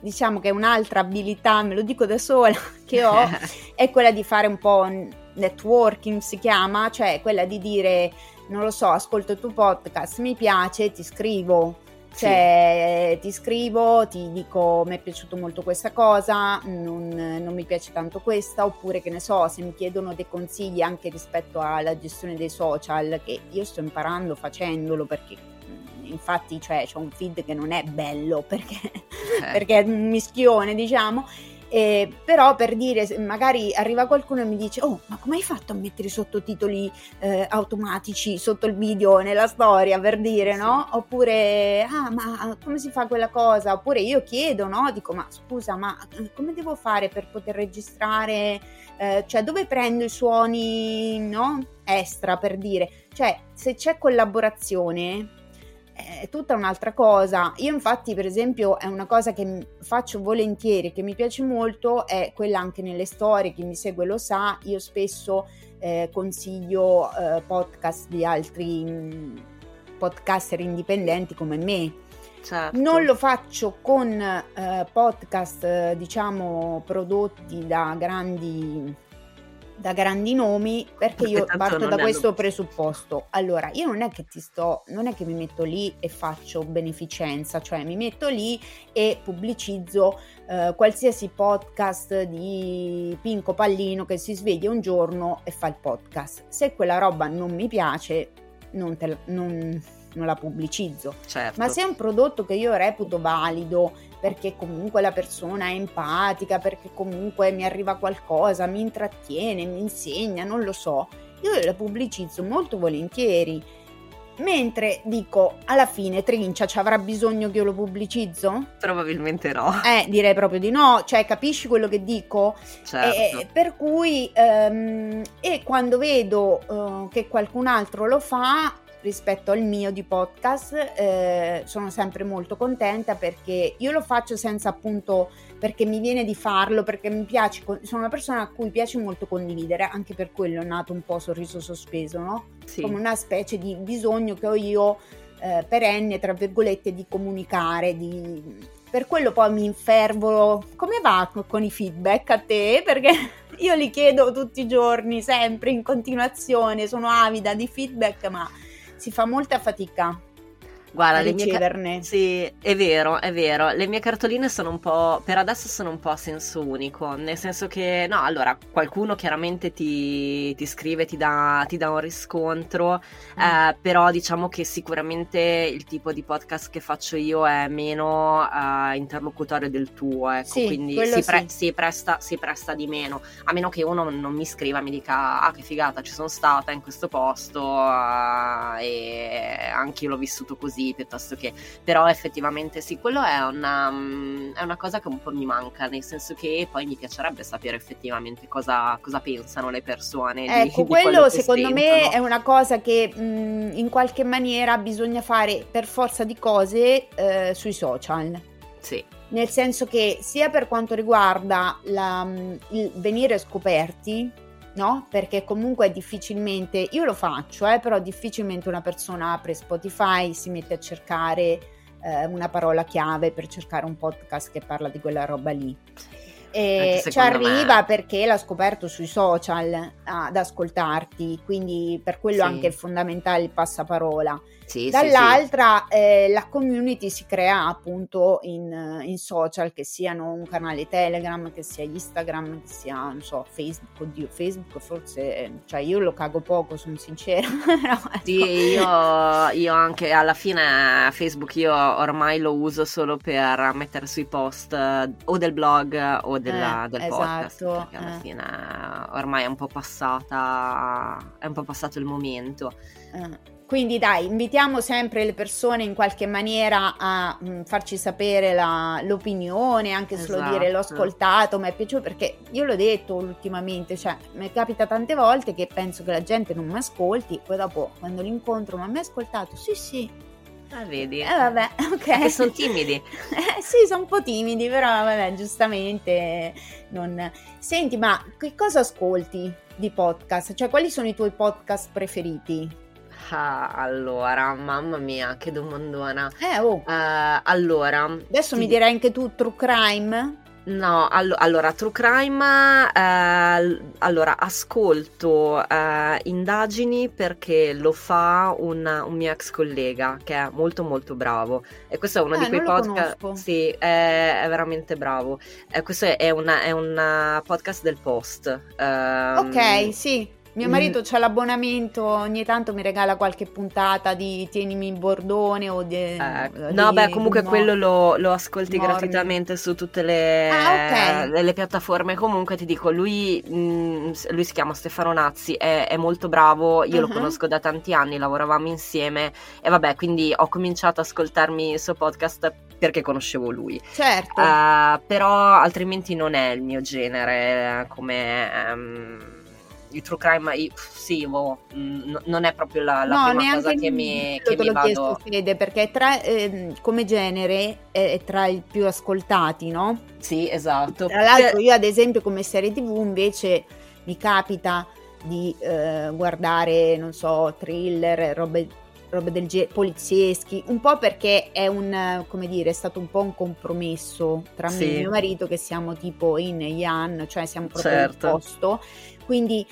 diciamo che un'altra abilità, me lo dico da sola, che ho, è quella di fare un po' networking, si chiama, cioè quella di dire, non lo so, ascolto il tuo podcast, mi piace, ti scrivo cioè, sì. ti scrivo, ti dico mi è piaciuto molto questa cosa, non, non, mi piace tanto questa, oppure che ne so, se mi chiedono dei consigli anche rispetto alla gestione dei social, che io sto imparando facendolo perché infatti cioè, c'è un feed che non è bello perché, eh. perché è un mischione, diciamo eh, però per dire, magari arriva qualcuno e mi dice, oh, ma come hai fatto a mettere i sottotitoli eh, automatici sotto il video nella storia, per dire, no? Oppure, ah, ma come si fa quella cosa? Oppure io chiedo, no? Dico, ma scusa, ma eh, come devo fare per poter registrare? Eh, cioè, dove prendo i suoni, no? Extra, per dire. Cioè, se c'è collaborazione, è tutta un'altra cosa. Io infatti, per esempio, è una cosa che faccio volentieri, che mi piace molto, è quella anche nelle storie, chi mi segue lo sa, io spesso eh, consiglio eh, podcast di altri mh, mm, podcaster indipendenti come me. Certo. Non lo faccio con eh, podcast, diciamo, prodotti da grandi da grandi nomi perché io parto da questo hanno... presupposto. Allora, io non è che ti sto, non è che mi metto lì e faccio beneficenza, cioè mi metto lì e pubblicizzo eh, qualsiasi podcast di Pinco Pallino che si sveglia un giorno e fa il podcast. Se quella roba non mi piace, non, te, non, non la pubblicizzo. Certo. Ma se è un prodotto che io reputo valido, perché comunque la persona è empatica, perché comunque mi arriva qualcosa, mi intrattiene, mi insegna, non lo so, io la pubblicizzo molto volentieri. Mentre dico, alla fine Trincia ci avrà bisogno che io lo pubblicizzo? Probabilmente no. Eh, direi proprio di no, cioè capisci quello che dico? Certo. Eh, per cui, um, e quando vedo uh, che qualcun altro lo fa, rispetto al mio di podcast eh, sono sempre molto contenta perché io lo faccio senza appunto perché mi viene di farlo perché mi piace sono una persona a cui piace molto condividere anche per quello è nato un po' sorriso sospeso no? Sì. come una specie di bisogno che ho io eh, perenne tra virgolette di comunicare di... per quello poi mi infervo come va con i feedback a te perché io li chiedo tutti i giorni sempre in continuazione sono avida di feedback ma si fa molta fatica. Guarda, le riceverne. Mie... Sì, è vero, è vero. Le mie cartoline sono un po', per adesso sono un po' a senso unico, nel senso che, no, allora, qualcuno chiaramente ti, ti scrive, ti dà, ti dà, un riscontro, mm. eh, però diciamo che sicuramente il tipo di podcast che faccio io è meno uh, interlocutorio del tuo, ecco, sì, quindi si, pre- sì. si, presta, si, presta, di meno, a meno che uno non mi scriva e mi dica, ah che figata, ci sono stata in questo posto uh, e anche io l'ho vissuto così così piuttosto che però effettivamente sì quello è una, mm, è una cosa che un po' mi manca nel senso che poi mi piacerebbe sapere effettivamente cosa, cosa pensano le persone ecco di, quello, quello secondo sentono. me è una cosa che mh, mm, in qualche maniera bisogna fare per forza di cose eh, sui social sì nel senso che sia per quanto riguarda la, mm, il venire scoperti no? Perché comunque difficilmente, io lo faccio, eh, però difficilmente una persona apre Spotify, si mette a cercare eh, una parola chiave per cercare un podcast che parla di quella roba lì. E ci arriva me. perché l'ha scoperto sui social ad ascoltarti, quindi per quello sì. anche è fondamentale il passaparola. Sì, Dall'altra sì, eh, la community si crea appunto in, in, social, che siano un canale Telegram, che sia Instagram, che sia, non so, Facebook, oddio, Facebook forse, cioè io lo cago poco, sono sincera. no, ecco. Sì, io, io, anche alla fine Facebook io ormai lo uso solo per mettere sui post eh, o del blog o della, eh, del esatto, podcast, perché alla eh. fine ormai è un po' passata, è un po' passato il momento. Eh. Quindi dai, invitiamo sempre le persone in qualche maniera a mh, mm, farci sapere la, l'opinione, anche solo esatto. dire l'ho ascoltato, mi è piaciuto, perché io l'ho detto ultimamente, cioè mi capita tante volte che penso che la gente non mi ascolti, poi dopo quando l'incontro, ma mi ha ascoltato? Sì, sì. Ah, vedi? Eh vabbè, ok. Sono timidi. eh, sì, sono un po' timidi, però vabbè, giustamente non... Senti, ma che cosa ascolti di podcast? Cioè, quali sono i tuoi podcast preferiti? Ah, allora, mamma mia, che domandona. Eh, oh. Uh, allora. Adesso ti... mi direi anche tu True Crime? No, allo- allora, True Crime, eh, allora, ascolto eh, indagini perché lo fa un, un, mio ex collega che è molto molto bravo e questo è uno eh, di quei podcast, sì, è, è, veramente bravo. Questo è, è, una, è, un podcast del Post. ok, ehm, sì. Mio marito mm. ha l'abbonamento, ogni tanto mi regala qualche puntata di Tienimi in Bordone o di... Eh, no, beh, comunque mo- quello lo, lo ascolti morning. gratuitamente su tutte le, ah, okay. le, le, piattaforme. Comunque ti dico, lui, mh, mm, lui si chiama Stefano Nazzi, è, è molto bravo, io uh-huh. lo conosco da tanti anni, lavoravamo insieme e vabbè, quindi ho cominciato ad ascoltarmi il suo podcast perché conoscevo lui. Certo. Uh, però altrimenti non è il mio genere come... Um, il true crime, io, sì, boh, mh, non è proprio la, la no, prima cosa che mi, che te mi vado... chiesto, Fede, perché tra, eh, come genere è, tra i più ascoltati, no? Sì, esatto. Tra l'altro io ad esempio come serie tv invece mi capita di eh, guardare, non so, thriller, robe robe del genere, polizieschi, un po' perché è un, come dire, è stato un po' un compromesso tra sì. me e mio marito che siamo tipo in Yan, cioè siamo proprio certo. opposto quindi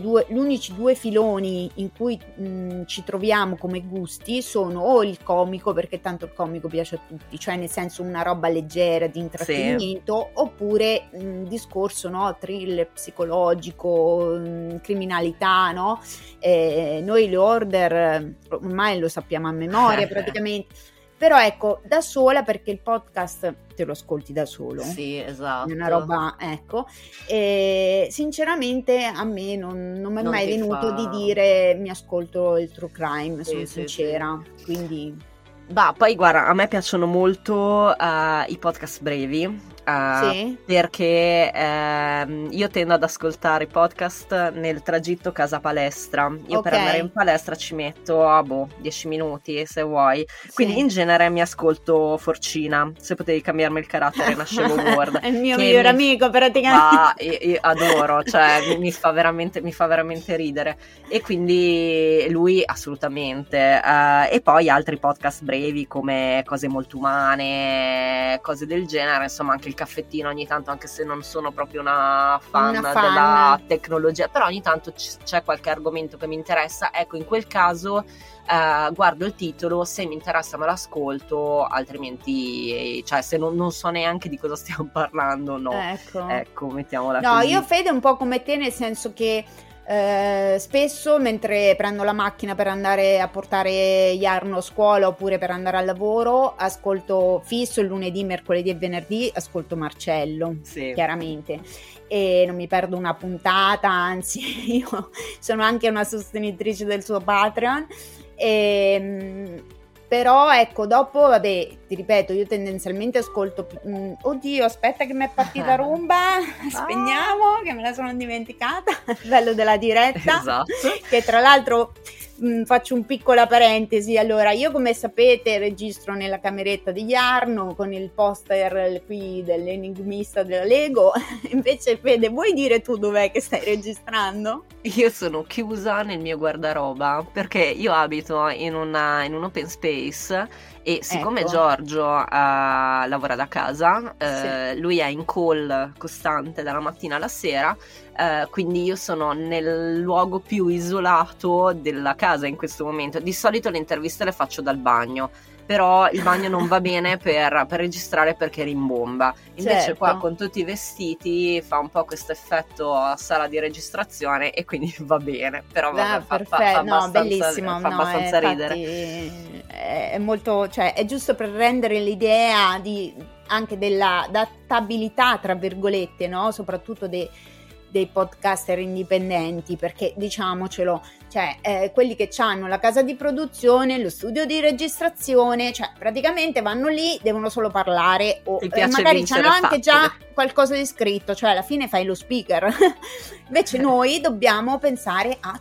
due, gli unici due filoni in cui mh, ci troviamo come gusti sono o il comico, perché tanto il comico piace a tutti, cioè nel senso una roba leggera di intrattenimento, sì. oppure un discorso no, thriller psicologico, mh, criminalità, no? Eh, noi le order ormai lo sappiamo a memoria praticamente. Però ecco, da sola perché il podcast te lo ascolti da solo. Sì, esatto. È una roba, ecco. E sinceramente a me non, non mi è non mai venuto fa... di dire mi ascolto il true crime, sì, sono sì, sincera. Sì. Quindi... Bah, poi guarda, a me piacciono molto uh, i podcast brevi, Uh, sì. perché uh, io tendo ad ascoltare i podcast nel tragitto casa palestra. Io okay. per andare in palestra ci metto a ah, boh, 10 minuti se vuoi. Quindi sì. in genere mi ascolto Forcina. Se potevi cambiarmi il carattere, nascevo Word. È il mio migliore mi... amico praticamente. Ah, io, io adoro, cioè mi, mi, fa veramente, mi, fa veramente, ridere. E quindi lui assolutamente. Uh, e poi altri podcast brevi come cose molto umane, cose del genere, insomma anche il caffettino ogni tanto, anche se non sono proprio una fan, Una fan. della tecnologia, però ogni tanto c- c'è qualche argomento che mi interessa. Ecco, in quel caso eh, guardo il titolo, se mi interessa me l'ascolto, altrimenti, cioè se non, non so neanche di cosa stiamo parlando, no. Ecco. Ecco, mettiamola No, così. io Fede un po' come te, nel senso che eh, spesso mentre prendo la macchina per andare a portare Jarno a scuola oppure per andare al lavoro, ascolto fisso il lunedì, mercoledì e venerdì, ascolto Marcello, Sì. chiaramente. E non mi perdo una puntata, anzi, io sono anche una sostenitrice del suo Patreon. Ehm, però ecco, dopo, vabbè, ti ripeto, io tendenzialmente ascolto. mm, oddio, aspetta che mi è partita rumba. Spegniamo, che me la sono dimenticata. Bello della diretta. Esatto. Che tra l'altro mh, faccio un piccola parentesi. Allora, io come sapete registro nella cameretta di Jarno con il poster qui dell'enigmista della Lego. Invece, Fede, vuoi dire tu dov'è che stai registrando? Io sono chiusa nel mio guardaroba perché io abito in, una- in un open space e siccome Ecco. Giorgio eh, lavora da casa, eh, lui è in call costante dalla mattina alla sera, eh, quindi io sono nel luogo più isolato della casa in questo momento. Di solito le interviste le faccio dal bagno. Però il bagno non va bene per, per registrare perché rimbomba. Invece Certo. qua con tutti i vestiti fa un po' questo effetto a sala di registrazione e quindi va bene. Però vabbè, Ah, fa, fa- perfetto, fa no, bellissimo, fa no, abbastanza eh, ridere. infatti, È molto, cioè, è giusto per rendere l'idea di, anche della adattabilità, tra virgolette, no? Soprattutto dei, dei podcaster indipendenti, perché diciamocelo, cioè, eh, quelli che hanno la casa di produzione, lo studio di registrazione, cioè, praticamente vanno lì, devono solo parlare o eh, magari hanno anche già qualcosa di scritto, cioè alla fine fai lo speaker. Invece noi dobbiamo pensare a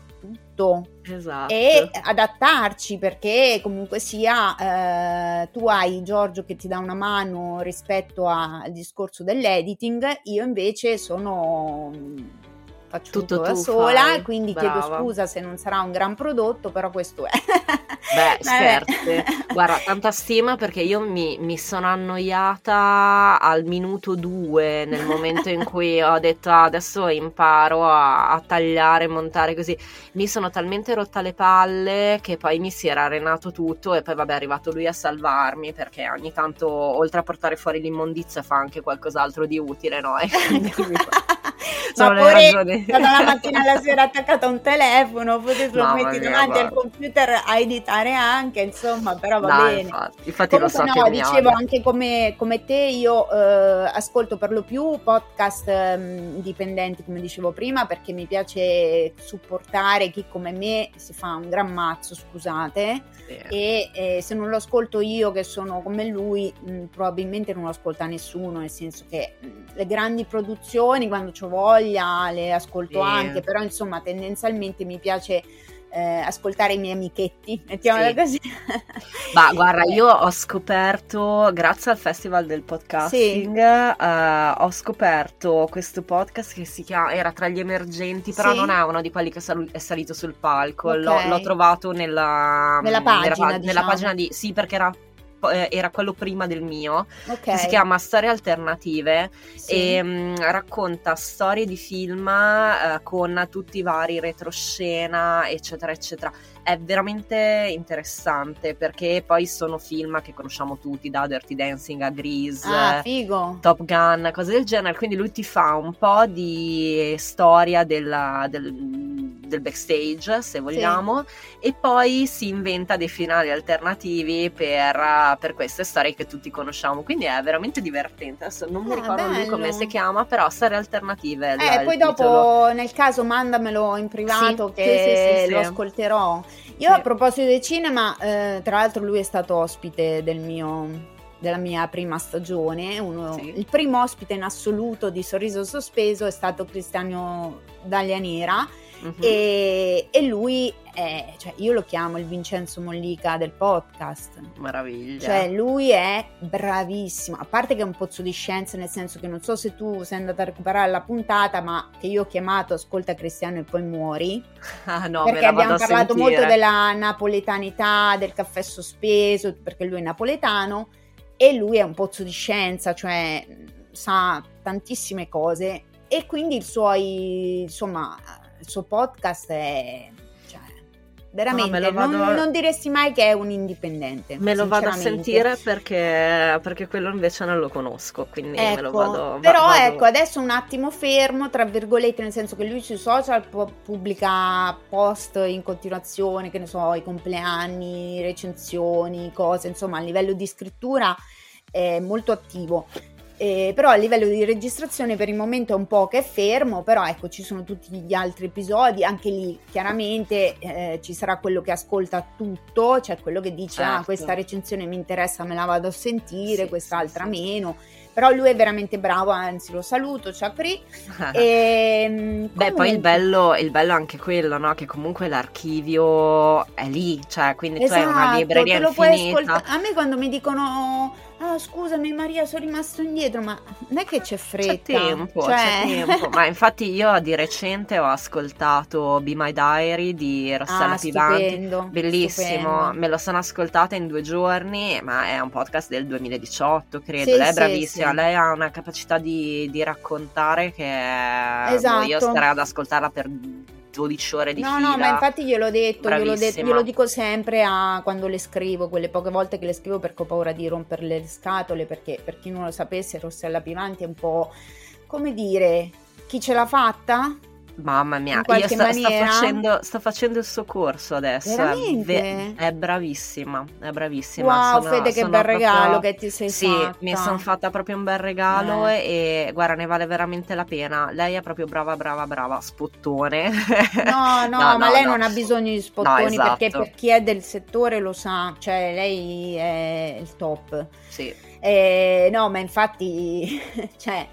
tutto Esatto. e adattarci perché comunque sia eh, tu hai Giorgio che ti dà una mano rispetto a- al discorso dell'editing, io invece sono faccio tutto, Tutto da sola, fai, quindi chiedo brava. scusa se non sarà un gran prodotto, però questo è. Beh, scherzi. Guarda, tanta stima perché io mi, mi sono annoiata al minuto due nel momento in cui ho detto "Ah, adesso imparo a, a tagliare, montare così. Mi sono talmente rotta le palle che poi mi si era arenato tutto e poi vabbè è arrivato lui a salvarmi perché ogni tanto oltre a portare fuori l'immondizia fa anche qualcos'altro di utile, no? E quindi mi fa- sono Ma le pure ragioni. Dalla mattina alla sera attaccata a un telefono, poi te lo Mamma metti davanti al computer a editare anche, insomma, però va No, bene. infatti, infatti lo so Comunque no, dicevo anche come, come te, io eh, ascolto per lo più podcast ehm, indipendenti, come dicevo prima, perché mi piace supportare chi come me si fa un gran mazzo, scusate, Sì. e eh, se non lo ascolto io che sono come lui, mh, probabilmente non lo ascolta nessuno, nel senso che mh, le grandi produzioni, quando ho voglia, le ascolto Sì. anche, però insomma tendenzialmente mi piace... eh, ascoltare i miei amichetti, mettiamola Sì. così. Ma guarda, io ho scoperto, grazie al Festival del Podcasting, eh, ho scoperto questo podcast che si chiama, era tra gli emergenti, però Sì. non è uno di quelli che sal- è salito sul palco. Ok. L'ho, l'ho trovato nella, Nella pa- pagina, nella diciamo. pagina di... Sì, perché era, eh, era quello prima del mio, Ok. che si chiama Storie Alternative Sì. e mm, racconta storie di film eh, con tutti i vari retroscena, eccetera, eccetera. È veramente interessante perché poi sono film che conosciamo tutti, da Dirty Dancing a Grease. Ah. Top Gun, cose del genere, quindi lui ti fa un po' di storia della- del, del backstage, se vogliamo, e poi si inventa dei finali alternativi per, per queste storie che tutti conosciamo, quindi è veramente divertente. Adesso non mi Ah, ricordo lui bello. come si chiama, però storie alternative. Eh, poi titolo. dopo nel caso mandamelo in privato Sì, che sì, sì, sì, lo sì. ascolterò. Io Sì. a proposito del cinema, eh, tra l'altro lui è stato ospite del mio della mia prima stagione, uno- Sì. il primo ospite in assoluto di Sorriso Sospeso è stato Cristiano Daglianera Mhm. e, e lui è, cioè io lo chiamo il Vincenzo Mollica del podcast. Meraviglia. Cioè, lui è bravissimo. A parte che è un pozzo di scienza, nel senso che non so se tu sei andata a recuperare la puntata, ma che io ho chiamato Ascolta Cristiano e poi muori. ah, no, perché abbiamo parlato sentire. molto della napoletanità, del caffè sospeso, perché lui è napoletano. E lui è un pozzo di scienza, cioè sa tantissime cose e quindi il suo, insomma, il suo podcast è veramente no, non, non, diresti mai che è un indipendente. Me lo vado a sentire perché, perché quello invece non lo conosco, quindi ecco, me lo vado Però vado... ecco, adesso un attimo fermo, tra virgolette, nel senso che lui sui social pubblica post in continuazione, che ne so, i compleanni, recensioni, cose, insomma, a livello di scrittura è molto attivo. Eh, però a livello di registrazione per il momento è un po' che è fermo, però ecco ci sono tutti gli altri episodi, anche lì chiaramente eh, ci sarà quello che ascolta tutto, cioè quello che dice ah, certo. ah questa recensione mi interessa, me la vado a sentire, sì, quest'altra sì, meno. Però lui è veramente bravo, anzi lo saluto, Ciapri. e, ehm, Beh, poi il bello, il bello è anche quello, no? Che comunque l'archivio è lì, cioè quindi esatto, tu hai una esatto, libreria infinita. Puoi a me quando mi dicono ah scusami Maria sono rimasto indietro ma non è che c'è fretta c'è tempo, cioè... c'è tempo. ma infatti io di recente ho ascoltato Be My Diary di Rossella ah, Pivanti stupendo, bellissimo stupendo. me lo sono ascoltata in due giorni ma è un podcast del 2018 credo sì, lei è bravissima sì, lei ha una capacità di, di raccontare che esatto. boh, io esatto. starei ad ascoltarla per 12 ore di no, fila. No, ma infatti gliel'ho detto, glielo, de- glielo dico sempre a, quando le scrivo, quelle poche volte che le scrivo perché ho paura di romperle le scatole, perché per chi non lo sapesse Rossella Pivanti è un po', come dire, chi ce l'ha fatta Mamma mia, io sta, sta, facendo, sta, facendo, il suo corso adesso. Veramente? È, bravissima, è bravissima. Wow, sono, Fede, che bel proprio... regalo che ti sei sì, fatta. Sì, mi sono fatta proprio un bel regalo eh. e guarda, ne vale veramente la pena. Lei è proprio brava, brava, brava, spottone. No, no, no ma no, lei no. non ha bisogno di spottoni esatto. perché per chi è del settore lo sa, cioè lei è il top. Sì. Eh, no, ma infatti, cioè,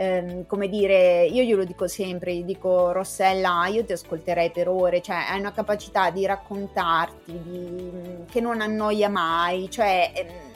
ehm, come dire, io glielo dico sempre, gli dico Rossella, io ti ascolterei per ore, cioè hai una capacità di raccontarti, di, che non annoia mai, cioè... Ehm,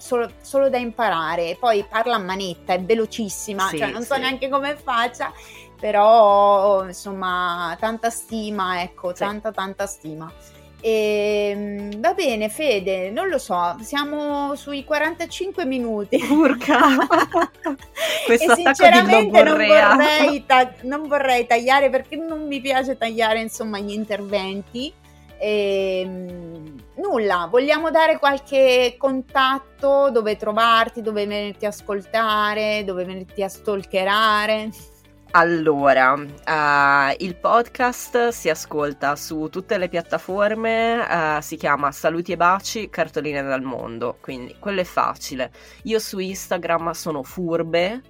Solo, solo, da imparare. Poi parla a manetta, è velocissima, sì, cioè non so neanche come faccia, però insomma, tanta stima, ecco, sì. tanta tanta stima. E, ehm, va bene, Fede, non lo so, siamo sui 45 minuti. Urca! e sinceramente non vorrei, ta- non vorrei, tagliare perché non mi piace tagliare insomma gli interventi. E, ehm, nulla, vogliamo dare qualche contatto dove trovarti, dove venirti a ascoltare, dove venirti a stalkerare? Allora, uh, il podcast si ascolta su tutte le piattaforme, uh, si chiama Saluti e Baci, cartoline dal mondo, quindi quello è facile. Io su Instagram sono furbe,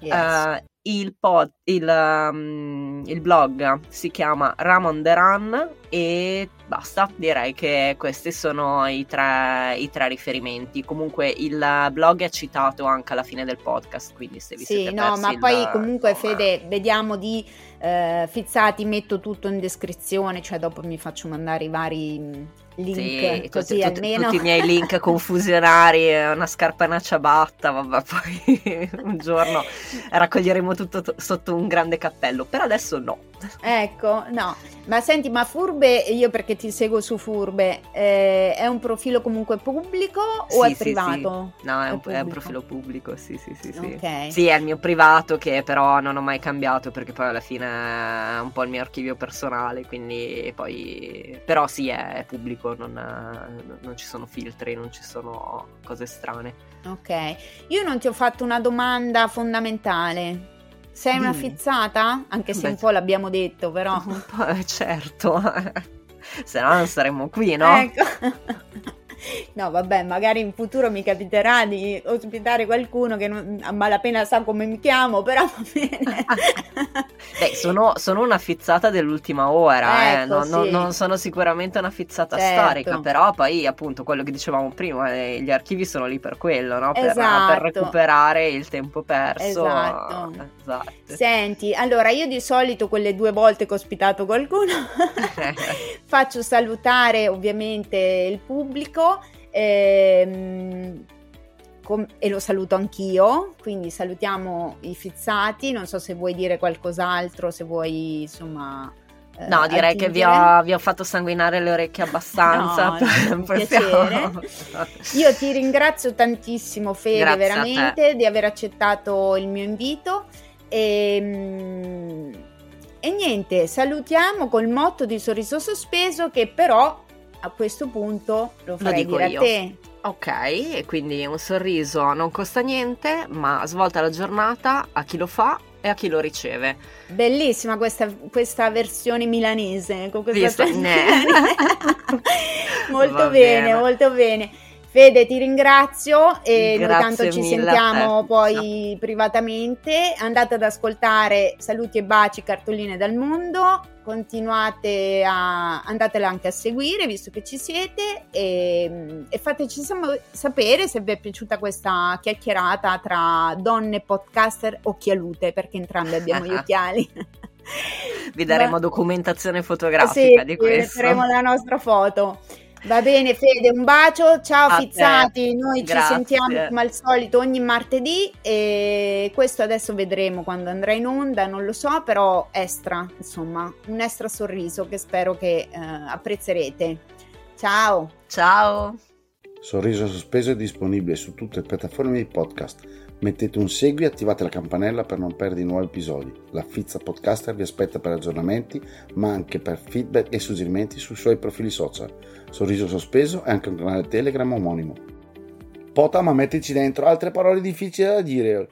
yes. uh, il, pod, il, um, il, blog si chiama Ramon The Run e basta, direi che questi sono i tre, i tre, riferimenti. Comunque il blog è citato anche alla fine del podcast, quindi se vi sì, siete no, ma il, poi comunque no, Fede, vediamo di eh, Fizzati, metto tutto in descrizione, cioè dopo mi faccio mandare i vari link sì, così tutti, almeno tutti i miei link confusionari una scarpa una ciabatta vabbè poi un giorno raccoglieremo tutto t- sotto un grande cappello per adesso no ecco no ma senti ma Furbe io perché ti seguo su Furbe eh, è un profilo comunque pubblico o sì, è sì, privato? Sì. no è, è, un, è, un, profilo pubblico sì sì sì sì. Okay. sì è il mio privato che però non ho mai cambiato perché poi alla fine è un po' il mio archivio personale quindi poi però sì è, è pubblico pubblico, non, non, ci sono filtri, non ci sono cose strane. Ok, io non ti ho fatto una domanda fondamentale. Sei una fizzata? Anche se Beh, un po' l'abbiamo detto, però. Un po', eh, certo, se no non saremmo qui, no? Ecco. No, vabbè, magari in futuro mi capiterà di ospitare qualcuno che non, a malapena sa come mi chiamo, però va bene. Beh, sono, sono, una fizzata dell'ultima ora, eh, ecco, eh. non, sì. non, sono sicuramente una fizzata certo. storica, però poi appunto quello che dicevamo prima, eh, gli archivi sono lì per quello, no? per, esatto. per, recuperare il tempo perso. Esatto. esatto. Senti, allora io di solito quelle due volte che ho ospitato qualcuno faccio salutare ovviamente il pubblico Ehm, com- e lo saluto anch'io, quindi salutiamo i fizzati, non so se vuoi dire qualcos'altro, se vuoi insomma Eh, no, direi che vi ho, vi ho, fatto sanguinare le orecchie abbastanza. No, piacere. Io ti ringrazio tantissimo, Fede, Grazie veramente, di aver accettato il mio invito. E, ehm, e niente, salutiamo col motto di sorriso sospeso che però a questo punto lo farei lo dire io. a te. Ok, e quindi un sorriso non costa niente, ma svolta la giornata a chi lo fa e a chi lo riceve. Bellissima questa, questa versione milanese, con questa Visto, molto bene, bene, molto bene. Fede, ti ringrazio e Grazie noi tanto ci sentiamo poi no. privatamente. Andate ad ascoltare Saluti e baci, cartoline dal mondo. Continuate a andatele anche a seguire visto che ci siete e, e fateci sapere se vi è piaciuta questa chiacchierata tra donne podcaster occhialute perché entrambe abbiamo gli occhiali. Vi daremo Ma... documentazione fotografica sì, di questo. Faremo la nostra foto. Va bene Fede, un bacio, ciao A Fizzati, te. noi Grazie. ci sentiamo come al solito ogni martedì e questo adesso vedremo quando andrà in onda, non lo so, però extra, insomma, un extra sorriso che spero che eh, apprezzerete. Ciao! Ciao! Sorriso sospeso è disponibile su tutte le piattaforme di podcast Mettete un segui e attivate la campanella per non perdere nuovi episodi. La Fizza Podcaster vi aspetta per aggiornamenti, ma anche per feedback e suggerimenti sui suoi profili social. Sorriso Sospeso e anche un canale Telegram omonimo. Pota, ma mettici dentro altre parole difficili da dire.